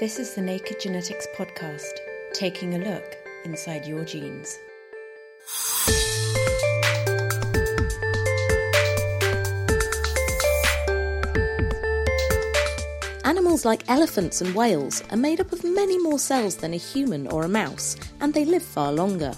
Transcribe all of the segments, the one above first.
This is the Naked Genetics Podcast, taking a look inside your genes. Animals like elephants and whales are made up of many more cells than a human or a mouse, and they live far longer.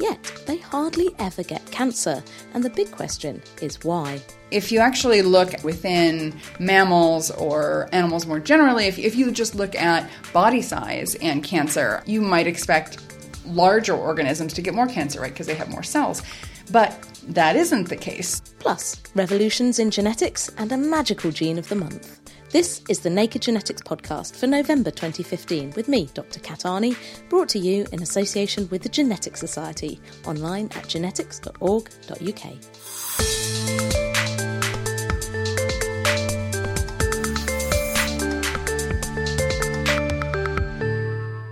Yet, they hardly ever get cancer, and the big question is why. If you actually look within mammals or animals more generally, if, if you just look at body size and cancer, you might expect larger organisms to get more cancer, right? Because they have more cells. But that isn't the case. Plus, revolutions in genetics and a magical gene of the month. This is the Naked Genetics podcast for November 2015 with me, Dr. Kat Arney, brought to you in association with the Genetics Society, online at genetics.org.uk.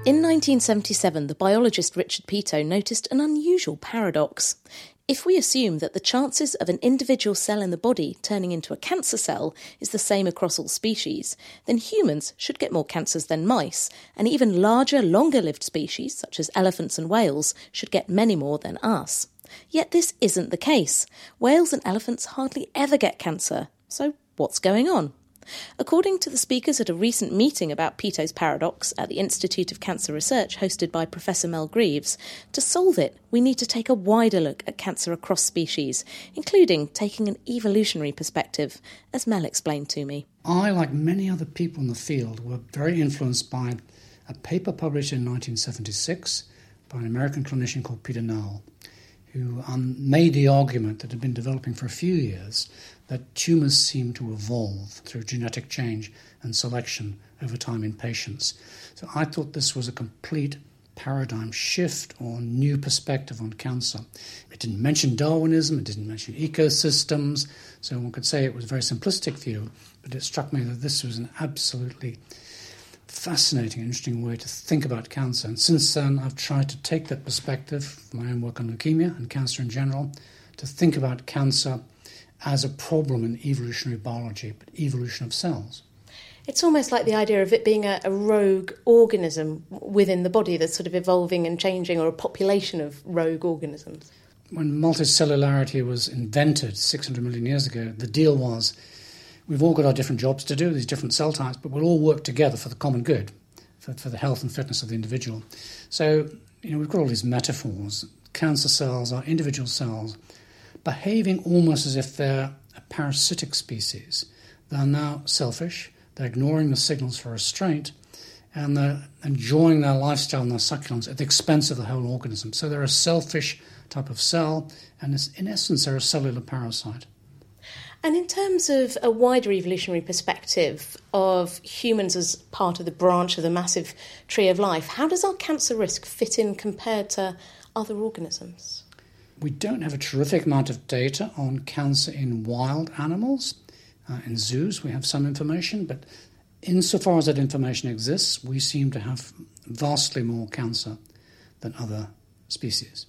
In 1977, the biologist Richard Peto noticed an unusual paradox. If we assume that the chances of an individual cell in the body turning into a cancer cell is the same across all species, then humans should get more cancers than mice, and even larger, longer lived species, such as elephants and whales, should get many more than us. Yet this isn't the case. Whales and elephants hardly ever get cancer. So, what's going on? According to the speakers at a recent meeting about Peto's paradox at the Institute of Cancer Research hosted by Professor Mel Greaves, to solve it, we need to take a wider look at cancer across species, including taking an evolutionary perspective, as Mel explained to me. I, like many other people in the field, were very influenced by a paper published in 1976 by an American clinician called Peter Nowell, who um, made the argument that had been developing for a few years that tumours seem to evolve through genetic change and selection over time in patients. So I thought this was a complete paradigm shift or new perspective on cancer. It didn't mention Darwinism, it didn't mention ecosystems, so one could say it was a very simplistic view, but it struck me that this was an absolutely fascinating, interesting way to think about cancer. And since then, I've tried to take that perspective, my own work on leukemia and cancer in general, to think about cancer as a problem in evolutionary biology, but evolution of cells. It's almost like the idea of it being a, a, rogue organism within the body that's sort of evolving and changing, or a population of rogue organisms. When multicellularity was invented 600 million years ago, the deal was we've all got our different jobs to do, these different cell types, but we'll all work together for the common good, for, for the health and fitness of the individual. So, you know, we've got all these metaphors. Cancer cells are individual cells behaving almost as if they're a parasitic species. They're now selfish, they're ignoring the signals for restraint, and they're enjoying their lifestyle and their succulence at the expense of the whole organism. So they're a selfish type of cell, and in essence, they're a cellular parasite. And in terms of a wider evolutionary perspective of humans as part of the branch of the massive tree of life, how does our cancer risk fit in compared to other organisms? We don't have a terrific amount of data on cancer in wild animals. Uh, in zoos, we have some information, but insofar as that information exists, we seem to have vastly more cancer than other species.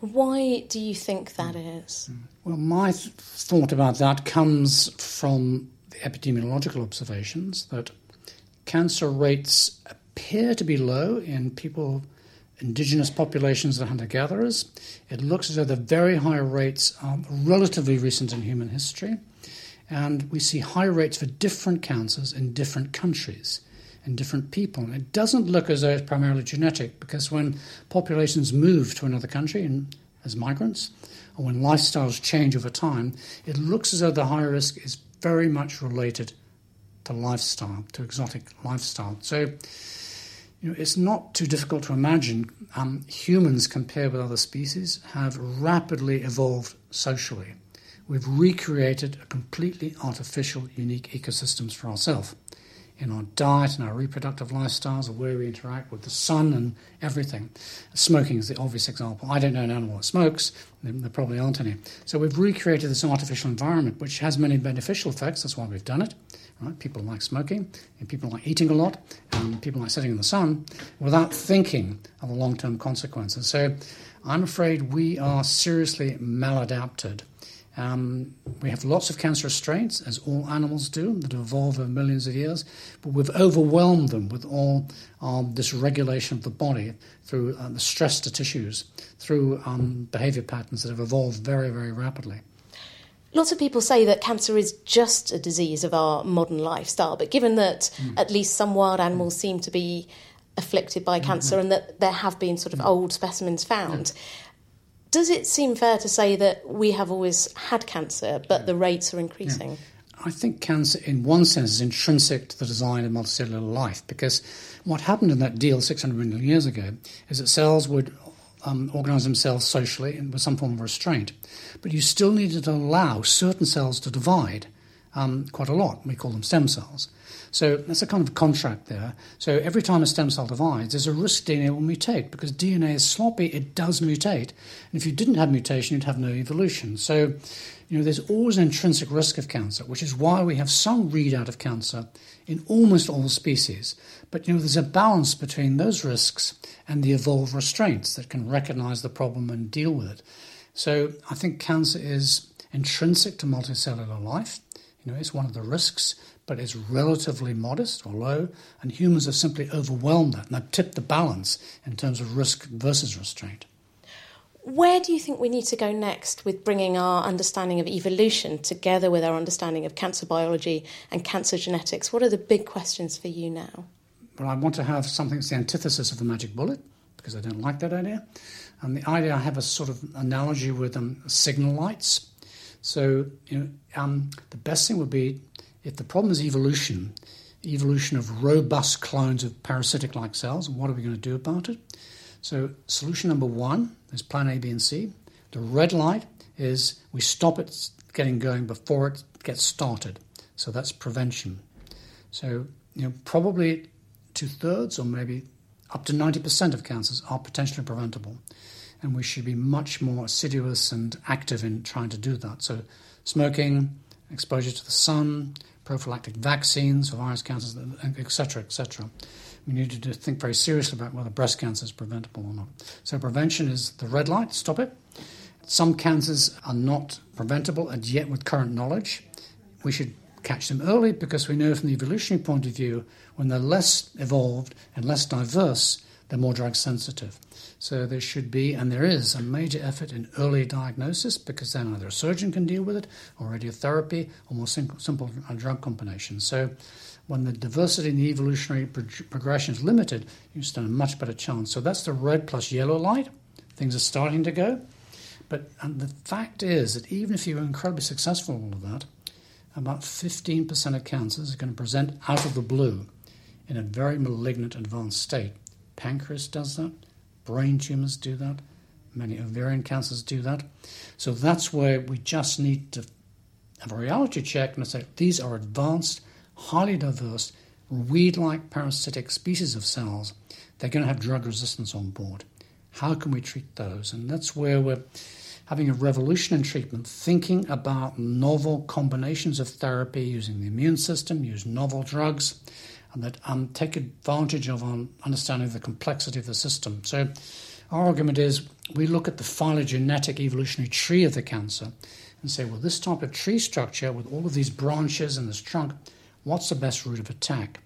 Why do you think that is? Well, my th- thought about that comes from the epidemiological observations that cancer rates appear to be low in people indigenous populations and hunter gatherers. It looks as though the very high rates are relatively recent in human history. And we see high rates for different cancers in different countries and different people. And it doesn't look as though it's primarily genetic because when populations move to another country and, as migrants, or when lifestyles change over time, it looks as though the high risk is very much related to lifestyle, to exotic lifestyle. So you know, it's not too difficult to imagine um, humans compared with other species have rapidly evolved socially. we've recreated a completely artificial, unique ecosystems for ourselves in our diet and our reproductive lifestyles, the way we interact with the sun and everything. Smoking is the obvious example. I don't know an animal that smokes, there probably aren't any. So we've recreated this artificial environment, which has many beneficial effects. That's why we've done it. Right? People like smoking, and people like eating a lot, and people like sitting in the sun, without thinking of the long-term consequences. So I'm afraid we are seriously maladapted um, we have lots of cancerous strains, as all animals do, that evolve over millions of years, but we've overwhelmed them with all um, this regulation of the body through uh, the stress to tissues, through um, behavior patterns that have evolved very, very rapidly. Lots of people say that cancer is just a disease of our modern lifestyle, but given that mm. at least some wild animals seem to be afflicted by cancer mm-hmm. and that there have been sort of mm. old specimens found, does it seem fair to say that we have always had cancer, but the rates are increasing? Yeah. I think cancer, in one sense, is intrinsic to the design of multicellular life because what happened in that deal 600 million years ago is that cells would um, organize themselves socially and with some form of restraint. But you still needed to allow certain cells to divide um, quite a lot. We call them stem cells. So that's a kind of contract there. So every time a stem cell divides, there's a risk DNA will mutate because DNA is sloppy, it does mutate. And if you didn't have mutation, you'd have no evolution. So, you know, there's always an intrinsic risk of cancer, which is why we have some readout of cancer in almost all species. But, you know, there's a balance between those risks and the evolved restraints that can recognize the problem and deal with it. So I think cancer is intrinsic to multicellular life. You know, it's one of the risks but it's relatively modest or low, and humans have simply overwhelmed that and have tipped the balance in terms of risk versus restraint. Where do you think we need to go next with bringing our understanding of evolution together with our understanding of cancer biology and cancer genetics? What are the big questions for you now? Well, I want to have something that's the antithesis of the magic bullet because I don't like that idea. And the idea I have a sort of analogy with um, signal lights. So, you know, um, the best thing would be if the problem is evolution, evolution of robust clones of parasitic like cells, what are we going to do about it? So, solution number one is plan A, B, and C. The red light is we stop it getting going before it gets started. So, that's prevention. So, you know, probably two thirds or maybe up to 90% of cancers are potentially preventable. And we should be much more assiduous and active in trying to do that. So, smoking, exposure to the sun, prophylactic vaccines for virus cancers, etc., etc. We need to think very seriously about whether breast cancer is preventable or not. So prevention is the red light, stop it. Some cancers are not preventable, and yet with current knowledge, we should catch them early because we know from the evolutionary point of view, when they're less evolved and less diverse, they're more drug sensitive. So there should be, and there is, a major effort in early diagnosis because then either a surgeon can deal with it, or radiotherapy, or more simple, simple drug combinations. So when the diversity in the evolutionary pro- progression is limited, you stand a much better chance. So that's the red plus yellow light. Things are starting to go. But the fact is that even if you're incredibly successful in all of that, about 15% of cancers are going to present out of the blue in a very malignant advanced state. Pancreas does that, brain tumors do that, many ovarian cancers do that. So that's where we just need to have a reality check and say these are advanced, highly diverse, weed like parasitic species of cells. They're going to have drug resistance on board. How can we treat those? And that's where we're having a revolution in treatment, thinking about novel combinations of therapy using the immune system, use novel drugs, and that um, take advantage of our understanding of the complexity of the system. So, our argument is we look at the phylogenetic evolutionary tree of the cancer and say, well, this type of tree structure with all of these branches and this trunk, what's the best route of attack?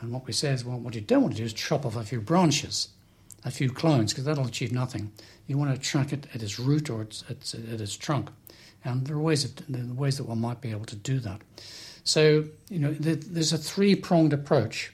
And what we say is, well, what you don't want to do is chop off a few branches, a few clones, because that'll achieve nothing. You want to track it at its root or its, its, at its trunk. And there are ways, of, there are ways that one might be able to do that. So, you know, there's a three pronged approach,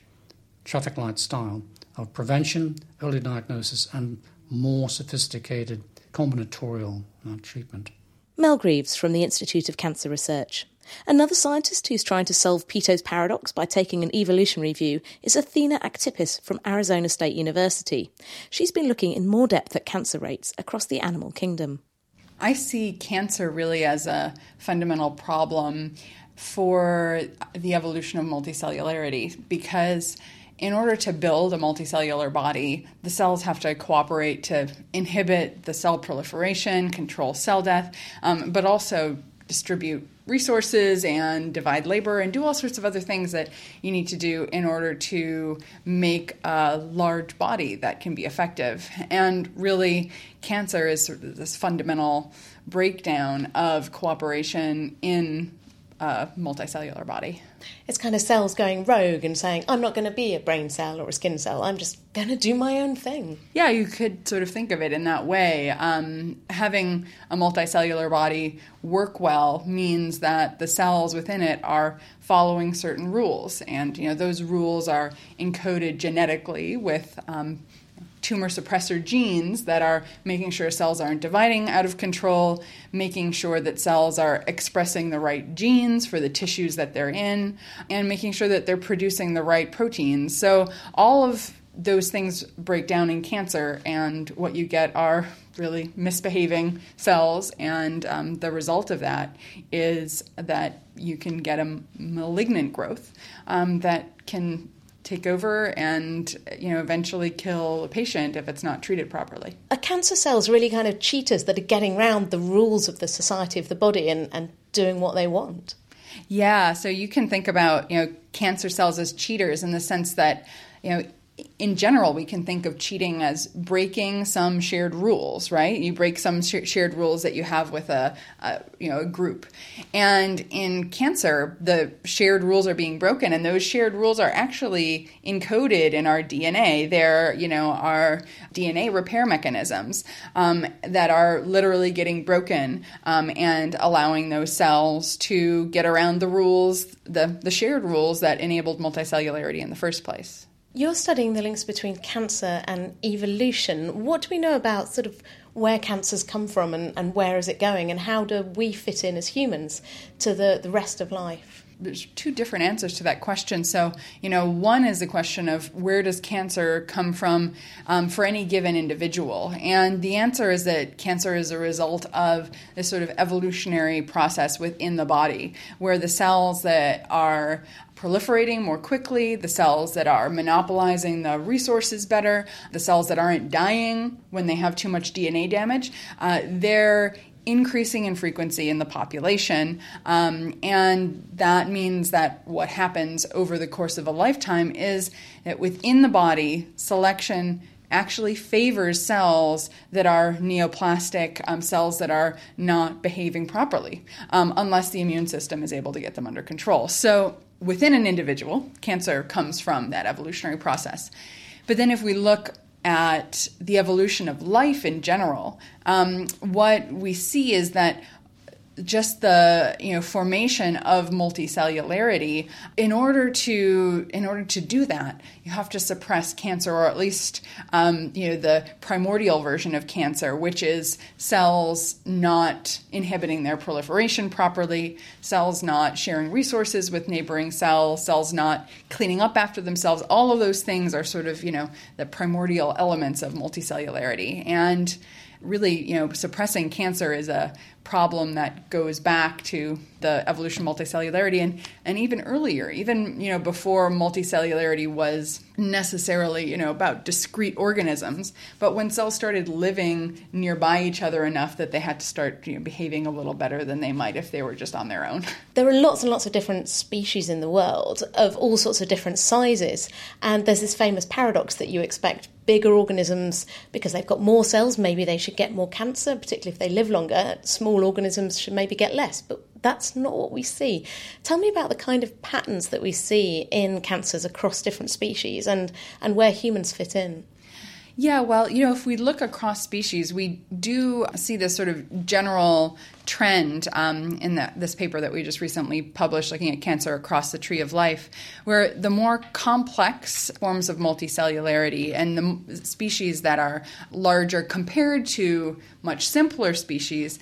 traffic light style, of prevention, early diagnosis, and more sophisticated combinatorial uh, treatment. Mel Greaves from the Institute of Cancer Research. Another scientist who's trying to solve Peto's paradox by taking an evolutionary view is Athena Aktipis from Arizona State University. She's been looking in more depth at cancer rates across the animal kingdom. I see cancer really as a fundamental problem for the evolution of multicellularity because in order to build a multicellular body, the cells have to cooperate to inhibit the cell proliferation, control cell death, um, but also distribute resources and divide labor and do all sorts of other things that you need to do in order to make a large body that can be effective. And really, cancer is sort of this fundamental breakdown of cooperation in a multicellular body. It's kind of cells going rogue and saying, I'm not going to be a brain cell or a skin cell, I'm just going to do my own thing. Yeah, you could sort of think of it in that way. Um, having a multicellular body work well means that the cells within it are following certain rules, and you know those rules are encoded genetically with um, tumor suppressor genes that are making sure cells aren't dividing out of control, making sure that cells are expressing the right genes for the tissues that they're in, and making sure that they're producing the right proteins. So, all of those things break down in cancer, and what you get are really misbehaving cells, and um, the result of that is that you can get a malignant growth um, that can take over and you know eventually kill a patient if it's not treated properly. Are cancer cells really kind of cheaters that are getting around the rules of the society of the body and, and doing what they want? Yeah, so you can think about you know cancer cells as cheaters in the sense that you know in general, we can think of cheating as breaking some shared rules, right? You break some sh- shared rules that you have with a, a, you know a group, and in cancer, the shared rules are being broken, and those shared rules are actually encoded in our DNA. They're you know our DNA repair mechanisms um, that are literally getting broken um, and allowing those cells to get around the rules, the the shared rules that enabled multicellularity in the first place. You're studying the links between cancer and evolution. What do we know about sort of where cancers come from and, and where is it going, and how do we fit in as humans to the, the rest of life? There's two different answers to that question. So, you know, one is the question of where does cancer come from um, for any given individual? And the answer is that cancer is a result of this sort of evolutionary process within the body, where the cells that are proliferating more quickly, the cells that are monopolizing the resources better, the cells that aren't dying when they have too much DNA damage, uh, they're increasing in frequency in the population. Um, and that means that what happens over the course of a lifetime is that within the body, selection actually favors cells that are neoplastic, um, cells that are not behaving properly, um, unless the immune system is able to get them under control. So within an individual, cancer comes from that evolutionary process. But then if we look at the evolution of life in general, um, what we see is that just the you know formation of multicellularity in order to in order to do that you have to suppress cancer or at least um, you know the primordial version of cancer which is cells not inhibiting their proliferation properly cells not sharing resources with neighboring cells cells not cleaning up after themselves. All of those things are sort of you know the primordial elements of multicellularity. And really, you know, suppressing cancer is a problem that goes back to the evolution of multicellularity and, and even earlier, even you know before multicellularity was necessarily you know about discrete organisms, but when cells started living nearby each other enough that they had to start you know, behaving a little better than they might if they were just on their own. There are lots and lots of different species in the world of all sorts of different sizes, and there's this famous paradox that you expect bigger organisms because they've got more cells, maybe they should get more cancer, particularly if they live longer. Small small organisms should maybe get less, but that's not what we see. Tell me about the kind of patterns that we see in cancers across different species and, and where humans fit in. Yeah, well, you know, if we look across species, we do see this sort of general trend um, in the, this paper that we just recently published looking at cancer across the tree of life, where the more complex forms of multicellularity and the species that are larger compared to much simpler species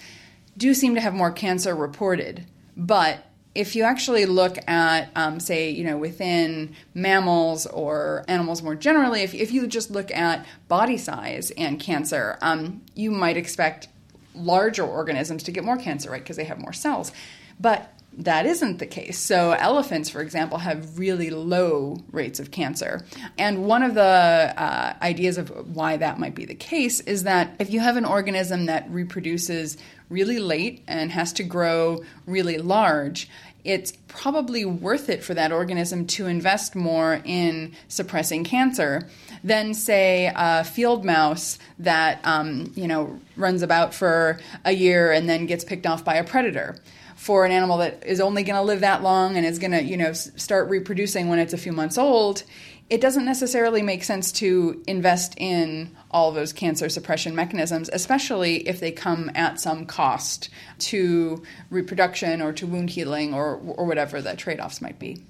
do seem to have more cancer reported. But if you actually look at, um, say, you know, within mammals or animals more generally, if, if you just look at body size and cancer, um, you might expect larger organisms to get more cancer, right? Because they have more cells. But that isn't the case. So, elephants, for example, have really low rates of cancer. And one of the uh, ideas of why that might be the case is that if you have an organism that reproduces really late and has to grow really large, it's probably worth it for that organism to invest more in suppressing cancer than, say, a field mouse that um, you know runs about for a year and then gets picked off by a predator for an animal that is only going to live that long and is going to, you know, start reproducing when it's a few months old, it doesn't necessarily make sense to invest in all those cancer suppression mechanisms, especially if they come at some cost to reproduction or to wound healing or, or whatever the trade offs might be.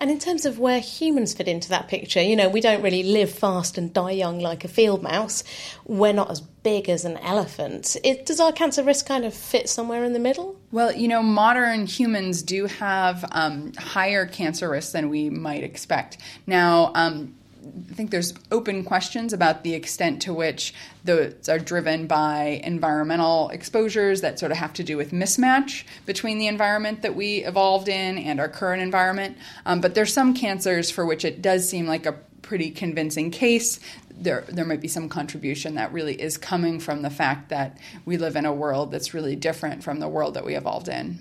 And in terms of where humans fit into that picture, you know, we don't really live fast and die young like a field mouse. We're not as big as an elephant. It, does our cancer risk kind of fit somewhere in the middle? Well, you know, modern humans do have um, higher cancer risks than we might expect. Now, um, I think there's open questions about the extent to which those are driven by environmental exposures that sort of have to do with mismatch between the environment that we evolved in and our current environment. Um, but there's some cancers for which it does seem like a pretty convincing case. There, there might be some contribution that really is coming from the fact that we live in a world that's really different from the world that we evolved in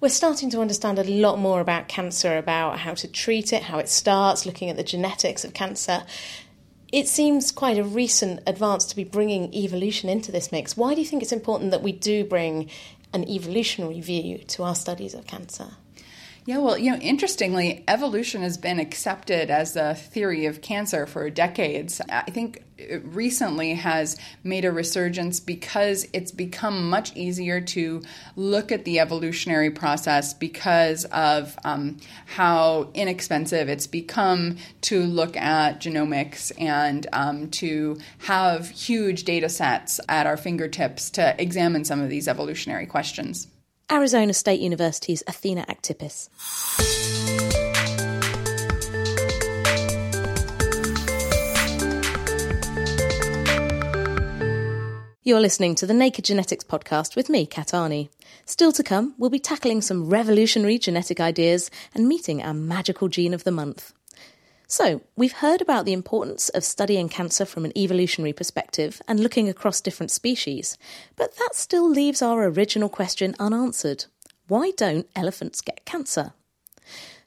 we're starting to understand a lot more about cancer, about how to treat it, how it starts, looking at the genetics of cancer. It seems quite a recent advance to be bringing evolution into this mix. Why do you think it's important that we do bring an evolutionary view to our studies of cancer? Yeah, well, you know, interestingly, evolution has been accepted as a theory of cancer for decades. I think it recently has made a resurgence because it's become much easier to look at the evolutionary process because of um, how inexpensive it's become to look at genomics and um, to have huge data sets at our fingertips to examine some of these evolutionary questions. Arizona State University's Athena Aktipis. You're listening to the Naked Genetics podcast with me, Kat Arney. Still to come, we'll be tackling some revolutionary genetic ideas and meeting our magical gene of the month. So, we've heard about the importance of studying cancer from an evolutionary perspective and looking across different species, but that still leaves our original question unanswered. Why don't elephants get cancer?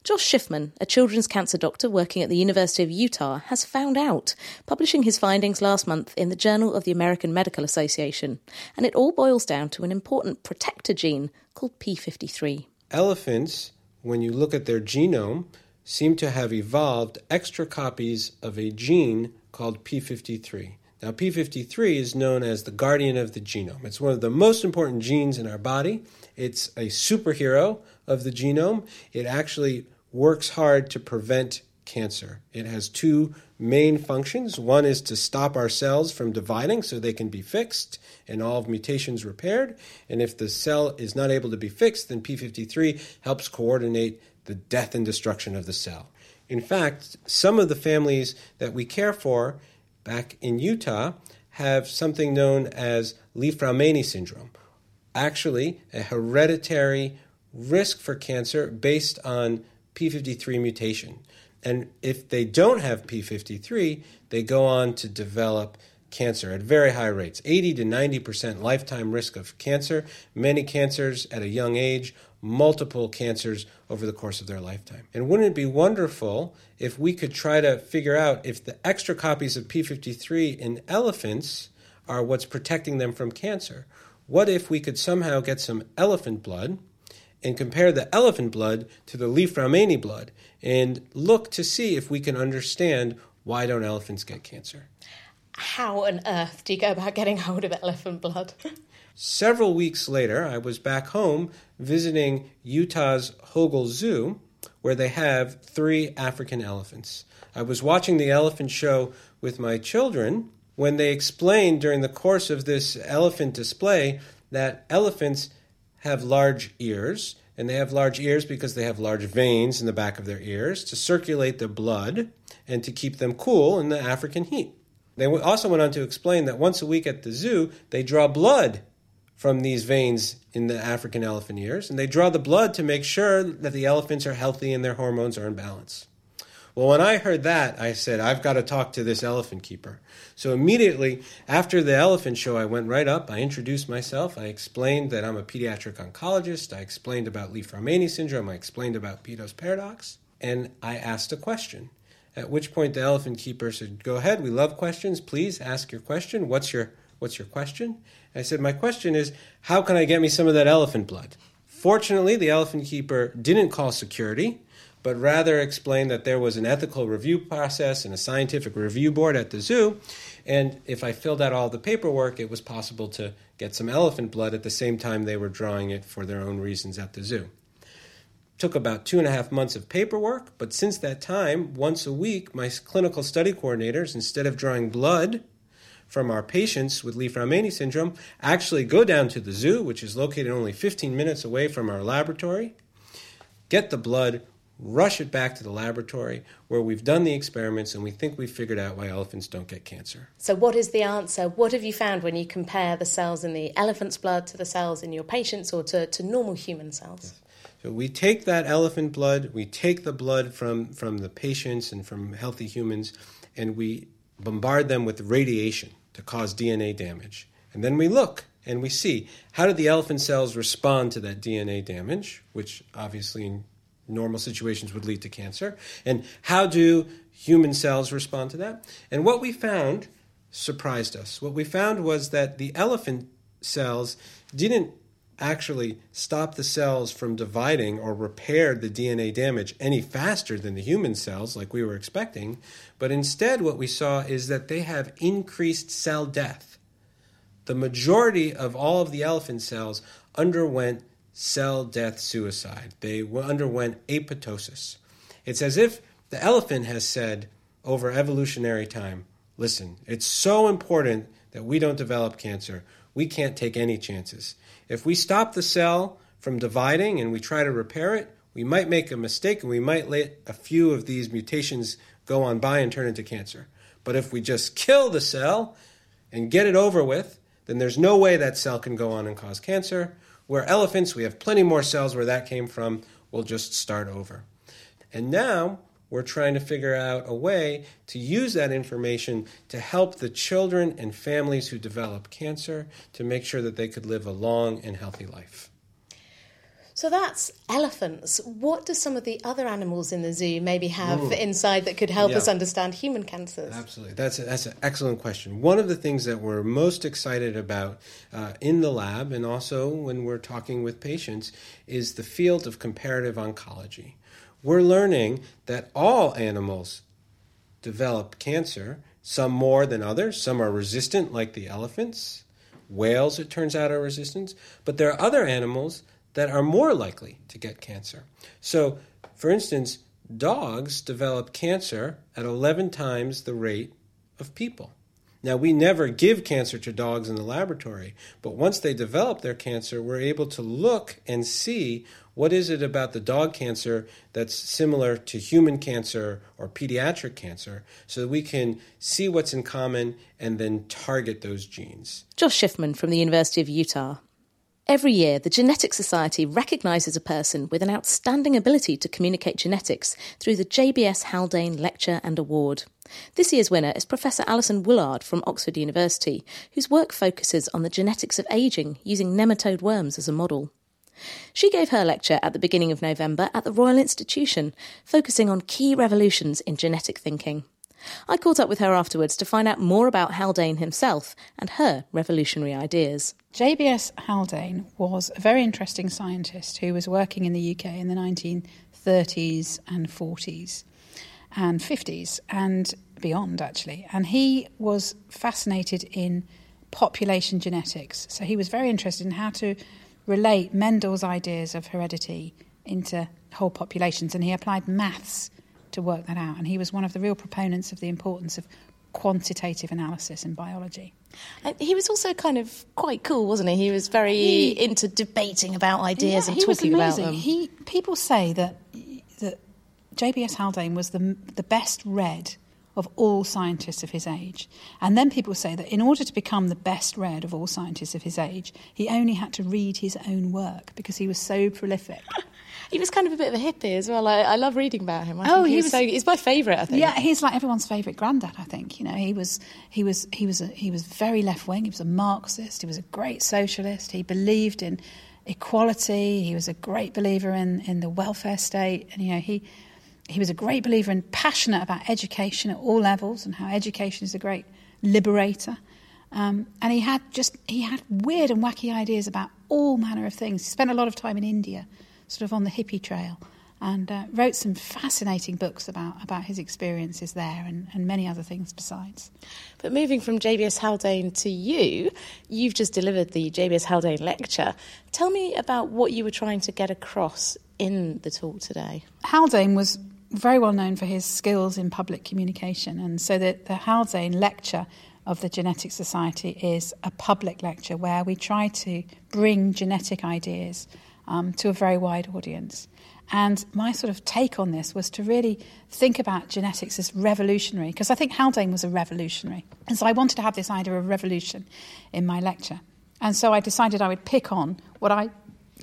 Josh Schiffman, a children's cancer doctor working at the University of Utah, has found out, publishing his findings last month in the Journal of the American Medical Association, and it all boils down to an important protector gene called P53. Elephants, when you look at their genome, seem to have evolved extra copies of a gene called P53. Now, P53 is known as the guardian of the genome. It's one of the most important genes in our body. It's a superhero of the genome. It actually works hard to prevent cancer. It has two main functions. One is to stop our cells from dividing so they can be fixed and all mutations repaired. And if the cell is not able to be fixed, then P53 helps coordinate the death and destruction of the cell. In fact, some of the families that we care for back in Utah have something known as Li-Fraumeni syndrome, actually, a hereditary risk for cancer based on P53 mutation. And if they don't have P53, they go on to develop cancer at very high rates 80 to 90% lifetime risk of cancer, many cancers at a young age, multiple cancers over the course of their lifetime. And wouldn't it be wonderful if we could try to figure out if the extra copies of P53 in elephants are what's protecting them from cancer? What if we could somehow get some elephant blood and compare the elephant blood to the Li-Fraumeni blood and look to see if we can understand why don't elephants get cancer? How on earth do you go about getting hold of elephant blood? Several weeks later, I was back home visiting Utah's Hogle Zoo, where they have three African elephants. I was watching the elephant show with my children when they explained during the course of this elephant display that elephants have large ears, and they have large ears because they have large veins in the back of their ears to circulate the blood and to keep them cool in the African heat. They also went on to explain that once a week at the zoo, they draw blood from these veins in the African elephant ears, and they draw the blood to make sure that the elephants are healthy and their hormones are in balance. Well, when I heard that, I said, I've got to talk to this elephant keeper. So immediately after the elephant show, I went right up. I introduced myself. I explained that I'm a pediatric oncologist. I explained about Li-Fraumeni syndrome. I explained about Peto's paradox. And I asked a question. At which point the elephant keeper said, Go ahead, we love questions. Please ask your question. What's your What's your question? I said, My question is, how can I get me some of that elephant blood? Fortunately, the elephant keeper didn't call security, but rather explained that there was an ethical review process and a scientific review board at the zoo. And if I filled out all the paperwork, it was possible to get some elephant blood at the same time they were drawing it for their own reasons at the zoo. Took about two and a half months of paperwork, but since that time, once a week, my clinical study coordinators, instead of drawing blood from our patients with Li-Fraumeni syndrome actually go down to the zoo, which is located only 15 minutes away from our laboratory, get the blood, rush it back to the laboratory where we've done the experiments and we think we've figured out why elephants don't get cancer. So, what is the answer? What have you found when you compare the cells in the elephant's blood to the cells in your patients or to, to normal human cells? So we take that elephant blood, we take the blood from, from the patients and from healthy humans, and we bombard them with radiation to cause DNA damage. And then we look and we see how do the elephant cells respond to that DNA damage, which obviously in normal situations would lead to cancer, and how do human cells respond to that? And what we found surprised us. What we found was that the elephant cells didn't actually stop the cells from dividing or repair the DNA damage any faster than the human cells, like we were expecting, but instead, what we saw is that they have increased cell death. The majority of all of the elephant cells underwent cell death suicide, they underwent apoptosis. It's as if the elephant has said over evolutionary time listen, it's so important that we don't develop cancer. We can't take any chances. If we stop the cell from dividing and we try to repair it, we might make a mistake and we might let a few of these mutations go on by and turn into cancer. But if we just kill the cell and get it over with, then there's no way that cell can go on and cause cancer. Where elephants, we have plenty more cells where that came from. We'll just start over. And now we're trying to figure out a way to use that information to help the children and families who develop cancer to make sure that they could live a long and healthy life. So that's elephants. What do some of the other animals in the zoo maybe have inside that could help yeah. us understand human cancers? Absolutely. That's, a, that's an excellent question. One of the things that we're most excited about uh, in the lab and also when we're talking with patients is the field of comparative oncology we're learning that all animals develop cancer, some more than others. Some are resistant, like the elephants. Whales, it turns out, are resistant. But there are other animals that are more likely to get cancer. So, for instance, dogs develop cancer at 11 times the rate of people. Now, we never give cancer to dogs in the laboratory, but once they develop their cancer, we're able to look and see what is it about the dog cancer that's similar to human cancer or pediatric cancer so that we can see what's in common and then target those genes? Josh Schiffman from the University of Utah. Every year, the Genetic Society recognises a person with an outstanding ability to communicate genetics through the JBS Haldane Lecture and Award. This year's winner is Professor Alison Woollard from Oxford University, whose work focuses on the genetics of ageing using nematode worms as a model. She gave her lecture at the beginning of November at the Royal Institution, focusing on key revolutions in genetic thinking. I caught up with her afterwards to find out more about Haldane himself and her revolutionary ideas. JBS Haldane was a very interesting scientist who was working in the UK in the 1930s and 40s and 50s and beyond, actually. And he was fascinated in population genetics. So he was very interested in how to relate Mendel's ideas of heredity into whole populations, and he applied maths to work that out. And he was one of the real proponents of the importance of quantitative analysis in biology. And he was also kind of quite cool, wasn't he? He was very he, into debating about ideas yeah, and talking about them. He, people say that that JBS Haldane was the the best read of all scientists of his age. And then people say that in order to become the best read of all scientists of his age, he only had to read his own work because he was so prolific. He was kind of a bit of a hippie as well. I, I love reading about him. I Oh, he was, was- so. He's my favourite. I think. Yeah, he's like everyone's favourite granddad. I think you know he was he was he was a, he was very left wing. He was a Marxist. He was a great socialist. He believed in equality. He was a great believer in in the welfare state. And you know he he was a great believer and passionate about education at all levels and how education is a great liberator. Um, and he had just he had weird and wacky ideas about all manner of things. He spent a lot of time in India, sort of on the hippie trail, and uh, wrote some fascinating books about about his experiences there and, and many other things besides. But moving from JBS Haldane to you, you've just delivered the JBS Haldane lecture. Tell me about what you were trying to get across in the talk today. Haldane was very well known for his skills in public communication, and so the, the Haldane lecture of the Genetic Society is a public lecture where we try to bring genetic ideas um, to a very wide audience. And my sort of take on this was to really think about genetics as revolutionary, because I think Haldane was a revolutionary. And so I wanted to have this idea of revolution in my lecture. And so I decided I would pick on what I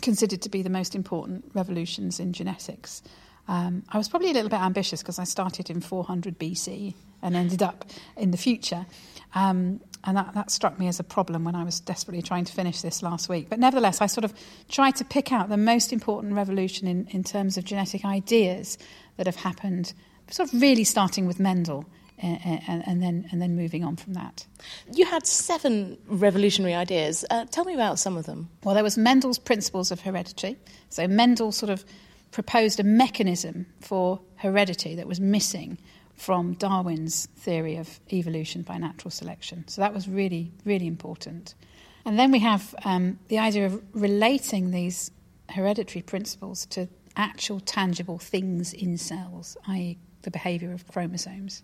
considered to be the most important revolutions in genetics. Um, I was probably a little bit ambitious because I started in 400 BC and ended up in the future. Um, and that, that struck me as a problem when I was desperately trying to finish this last week. But nevertheless, I sort of tried to pick out the most important revolution in, in terms of genetic ideas that have happened, sort of really starting with Mendel and, and, and then, and then moving on from that. You had seven revolutionary ideas. Uh, tell me about some of them. Well, there was Mendel's principles of heredity. So Mendel sort of proposed a mechanism for heredity that was missing from Darwin's theory of evolution by natural selection. So that was really, really important. And then we have um, the idea of relating these hereditary principles to actual tangible things in cells, i.e., the behaviour of chromosomes.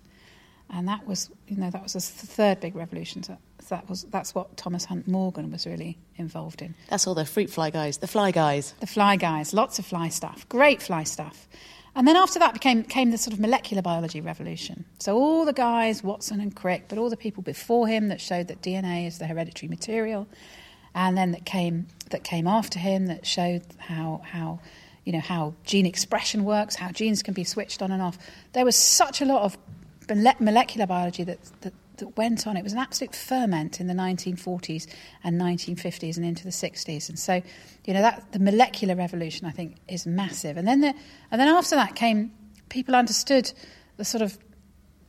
And that was, you know, that was the third big revolution. So that was that's what Thomas Hunt Morgan was really involved in. That's all the fruit fly guys, the fly guys. The fly guys, lots of fly stuff, great fly stuff. And then after that became came the sort of molecular biology revolution. So all the guys, Watson and Crick, but all the people before him that showed that DNA is the hereditary material, and then that came that came after him that showed how how you know how gene expression works, how genes can be switched on and off. There was such a lot of molecular biology that, that that went on. It was an absolute ferment in the 1940s and 1950s and into the 60s. And so, you know, that the molecular revolution I think is massive. And then the, and then after that came people understood the sort of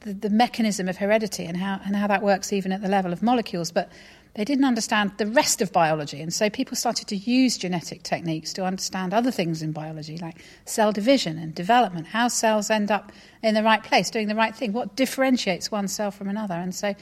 the, the mechanism of heredity and how and how that works even at the level of molecules, but they didn't understand the rest of biology. And so people started to use genetic techniques to understand other things in biology, like cell division and development, how cells end up in the right place, doing the right thing, what differentiates one cell from another. And so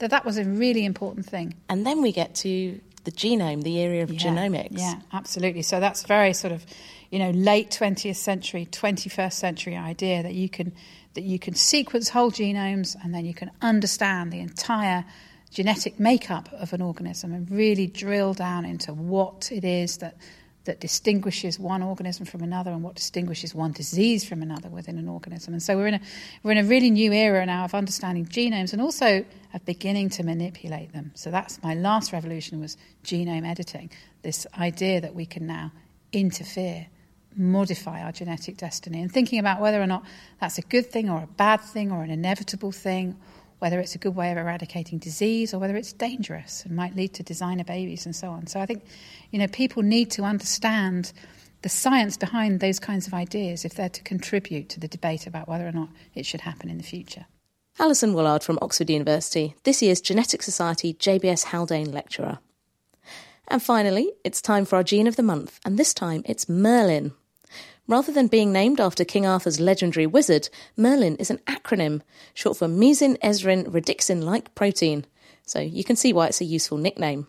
that, that was a really important thing. And then we get to the genome, the area of Yeah, genomics. Yeah, absolutely. So that's very sort of, you know, late 20th century, 21st century idea that you can that you can sequence whole genomes and then you can understand the entire genetic makeup of an organism and really drill down into what it is that that distinguishes one organism from another and what distinguishes one disease from another within an organism. And so we're in a we're in a really new era now of understanding genomes and also of beginning to manipulate them. So that's my last revolution was genome editing. This idea that we can now interfere, modify our genetic destiny, and thinking about whether or not that's a good thing or a bad thing or an inevitable thing whether it's a good way of eradicating disease or whether it's dangerous and might lead to designer babies and so on. So I think, you know, people need to understand the science behind those kinds of ideas if they're to contribute to the debate about whether or not it should happen in the future. Alison Woollard from Oxford University, this year's Genetic Society JBS Haldane lecturer. And finally, it's time for our gene of the month, and this time it's Merlin. Rather than being named after King Arthur's legendary wizard, Merlin is an acronym, short for Moesin Ezrin Radixin like protein, so you can see why it's a useful nickname.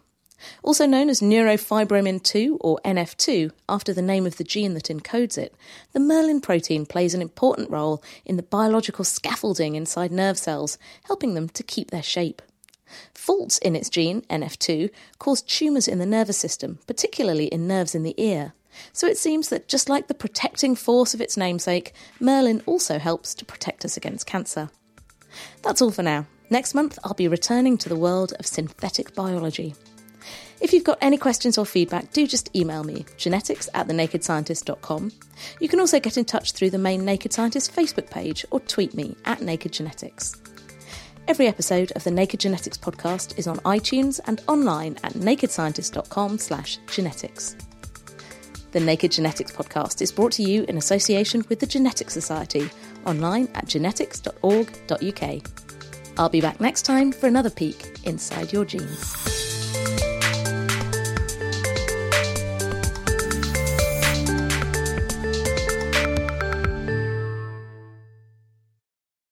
Also known as neurofibromin 2 or NF2, after the name of the gene that encodes it, the Merlin protein plays an important role in the biological scaffolding inside nerve cells, helping them to keep their shape. Faults in its gene, NF2, cause tumours in the nervous system, particularly in nerves in the ear. So it seems that just like the protecting force of its namesake, Merlin also helps to protect us against cancer. That's all for now. Next month, I'll be returning to the world of synthetic biology. If you've got any questions or feedback, do just email me, genetics at thenakedscientist.com. You can also get in touch through the main Naked Scientist Facebook page or tweet me at Naked Genetics. Every episode of the Naked Genetics podcast is on iTunes and online at nakedscientist.com slash genetics. The Naked Genetics podcast is brought to you in association with the Genetics Society, online at genetics.org.uk. I'll be back next time for another peek inside your genes.